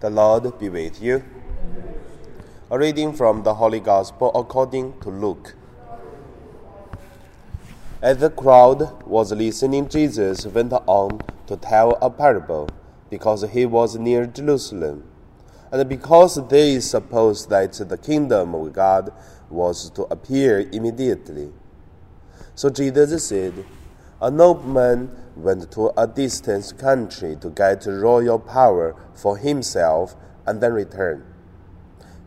The Lord be with you. A reading from the Holy Gospel according to Luke. As the crowd was listening, Jesus went on to tell a parable because he was near Jerusalem, and because they supposed that the kingdom of God was to appear immediately. So Jesus said, A nobleman went to a distant country to get royal power for himself and then return.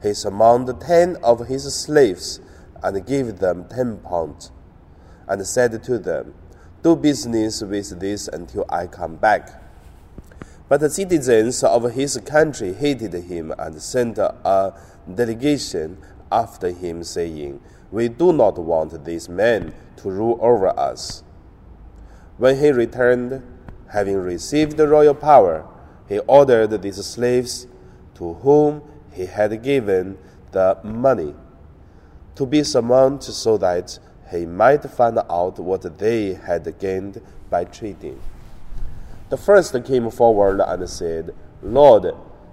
He summoned ten of his slaves and gave them ten pounds, and said to them, Do business with this until I come back. But the citizens of his country hated him and sent a delegation after him, saying, We do not want this man to rule over us. When he returned, having received the royal power, he ordered these slaves to whom he had given the money to be summoned so that he might find out what they had gained by trading. The first came forward and said, Lord,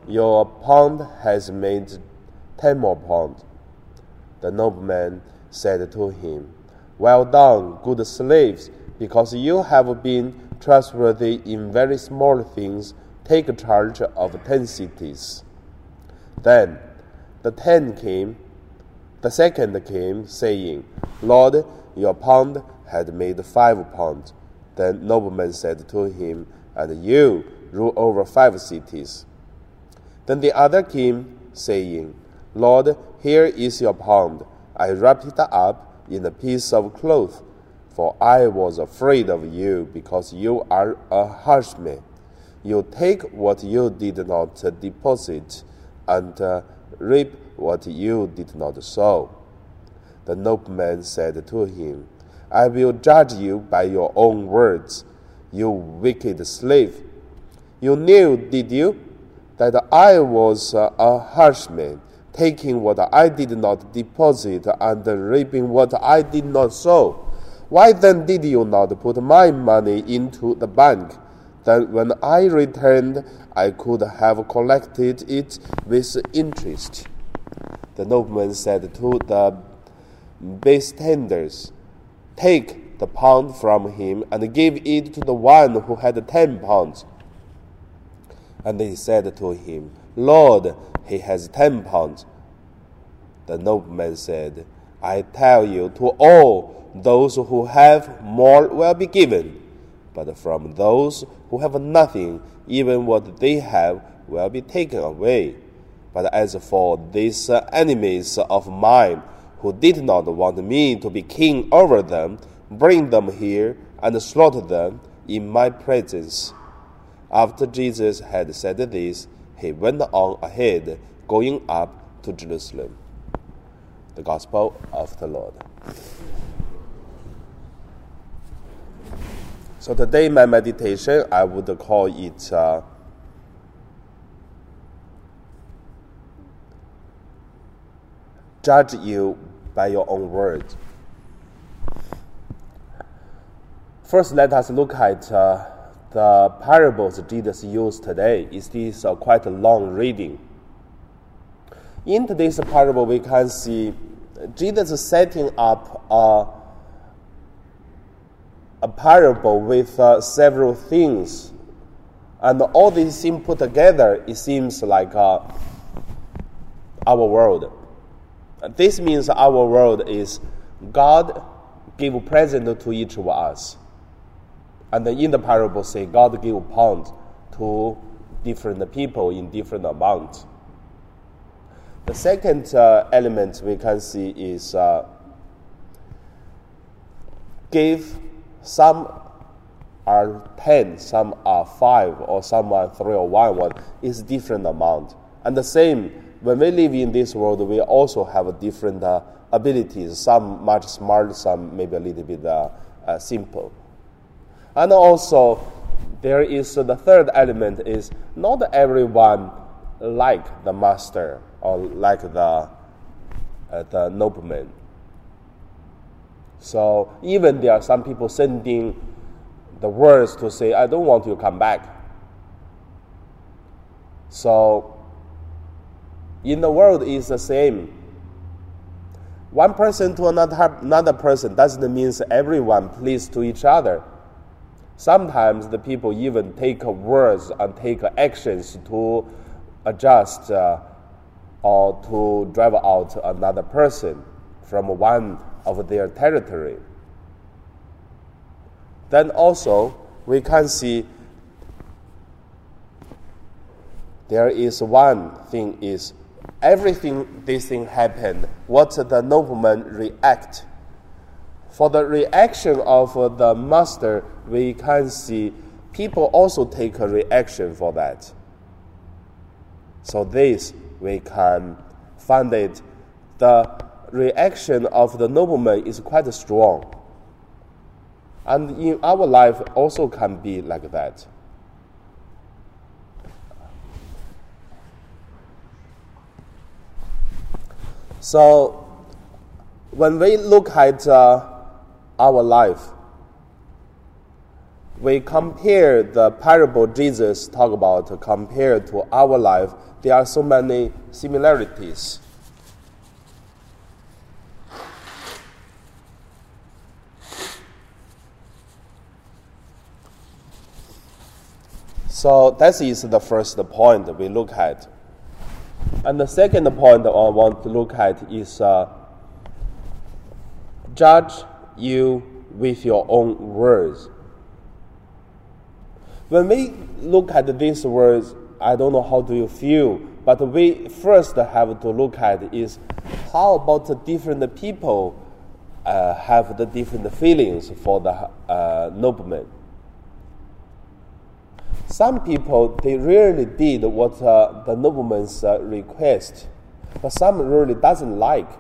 your pound has made ten more pounds. The nobleman said to him, Well done, good slaves, because you have been trustworthy in very small things, take charge of ten cities. Then the ten came, the second came, saying, Lord, your pound had made five pounds. Then nobleman said to him, And you rule over five cities. Then the other came, saying, Lord, here is your pound. I wrapped it up in a piece of cloth, for I was afraid of you, because you are a harsh man. You take what you did not deposit, and uh, reap what you did not sow. The nobleman said to him, I will judge you by your own words, you wicked slave. You knew, did you, that I was uh, a harsh man, taking what I did not deposit and reaping what I did not sow? Why then did you not put my money into the bank? Then when I returned, I could have collected it with interest. The nobleman said to the bystanders, Take the pound from him and give it to the one who had ten pounds. And they said to him, Lord, he has ten pounds. The nobleman said, I tell you, to all those who have more will be given, but from those who have nothing, even what they have will be taken away. But as for these enemies of mine, who did not want me to be king over them, bring them here and slaughter them in my presence. After Jesus had said this, he went on ahead, going up to Jerusalem. The Gospel of the Lord. So today, my meditation, I would call it uh, judge you by your own words. First, let us look at uh, the parables Jesus used today. Is this uh, quite a long reading? In today's parable, we can see Jesus setting up a, a parable with uh, several things, and all these things put together, it seems like uh, our world. This means our world is God give present to each of us. And in the parable say God give pound to different people in different amounts. The second uh, element we can see is uh, give some are 10, some are 5, or some are 3 or 1, one is different amount. And the same when we live in this world, we also have different uh, abilities. Some much smart, some maybe a little bit uh, uh, simple. And also, there is the third element is not everyone like the master or like the uh, the nobleman. So even there are some people sending the words to say, "I don't want you to come back." So in the world is the same. One person to another, another person doesn't mean everyone please to each other. Sometimes the people even take words and take actions to adjust uh, or to drive out another person from one of their territory. Then also we can see there is one thing is everything this thing happened, what the nobleman react. For the reaction of the master, we can see people also take a reaction for that. So this we can find it the reaction of the nobleman is quite strong. And in our life also can be like that. So, when we look at uh, our life, we compare the parable Jesus talk about compared to our life. There are so many similarities. So that is the first point we look at. And the second point I want to look at is uh, judge you with your own words. When we look at these words, I don't know how do you feel, but we first have to look at is how about the different people uh, have the different feelings for the uh, nobleman. Some people, they really did what uh, the nobleman's uh, request, but some really doesn't like.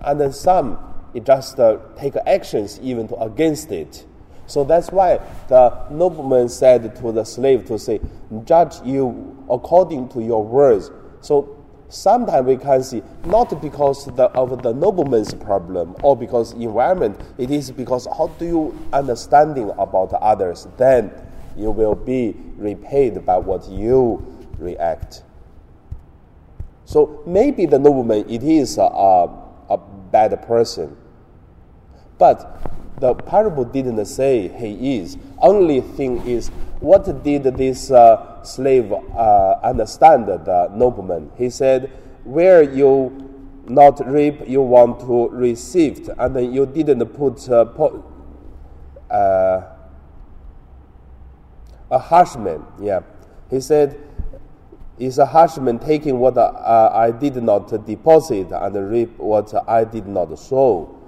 And then some, it just uh, take actions even to against it. So that's why the nobleman said to the slave to say, judge you according to your words. So sometimes we can see not because the, of the nobleman's problem or because environment, it is because how do you understanding about others, then you will be repaid by what you react. So maybe the nobleman it is a, a, a bad person, but the parable didn't say he is. Only thing is, what did this uh, slave uh, understand the nobleman? He said, "Where you not reap, you want to receive, and you didn't put." Uh, po- uh, a harshman. Yeah, he said, "Is a harshman taking what uh, I did not deposit and reap what I did not sow?"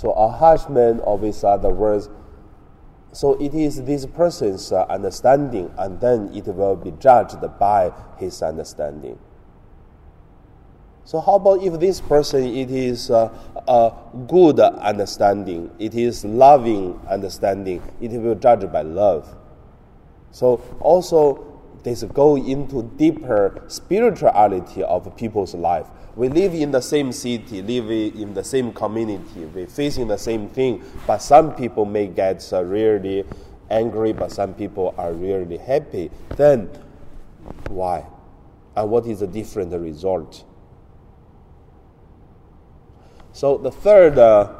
So a harshman, or with other words, so it is this person's uh, understanding, and then it will be judged by his understanding. So how about if this person it is uh, a good understanding, it is loving understanding, it will judge by love. So also this go into deeper spirituality of people's life. We live in the same city, live in the same community, we're facing the same thing, but some people may get really angry, but some people are really happy. Then why? And what is the different result? So the third, uh,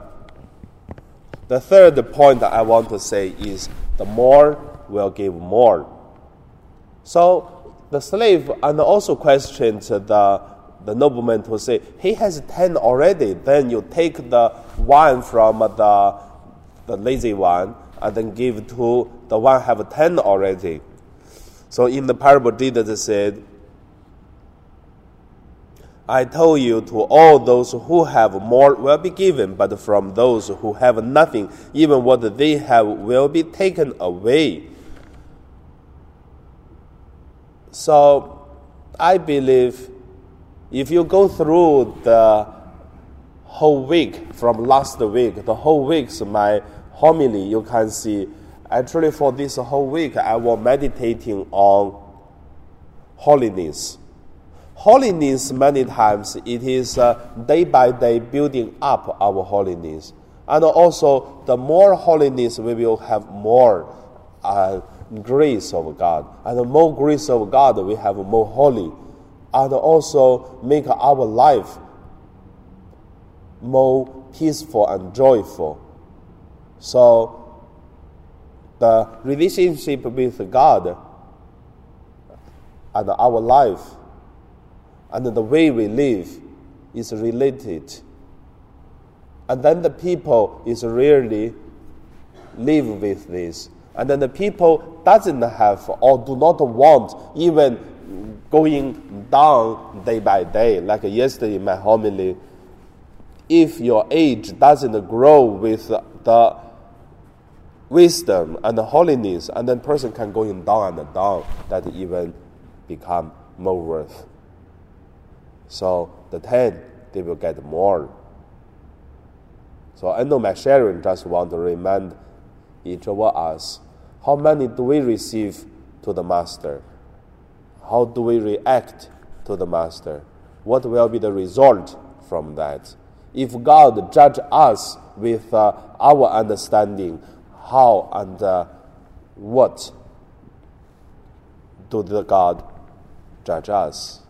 the third point I want to say is the more will give more. So the slave and also questioned the, the nobleman to say, he has ten already, then you take the one from the, the lazy one and then give to the one have ten already. So in the parable, Jesus said, I told you to all those who have more will be given, but from those who have nothing, even what they have will be taken away. So I believe if you go through the whole week from last week, the whole week's my homily, you can see actually for this whole week I was meditating on holiness. Holiness many times it is uh, day by day building up our holiness. And also the more holiness we will have more uh, grace of God. And the more grace of God, we have more holy. and also make our life more peaceful and joyful. So, the relationship with God and our life and the way we live is related. And then the people is really live with this. And then the people doesn't have or do not want even going down day by day. Like yesterday in my homily, if your age doesn't grow with the wisdom and the holiness, and then person can going down and down, that even become more worth. So the ten, they will get more. So I know my sharing just want to remind each of us how many do we receive to the Master? How do we react to the Master? What will be the result from that? If God judge us with uh, our understanding, how and uh, what do the God judge us?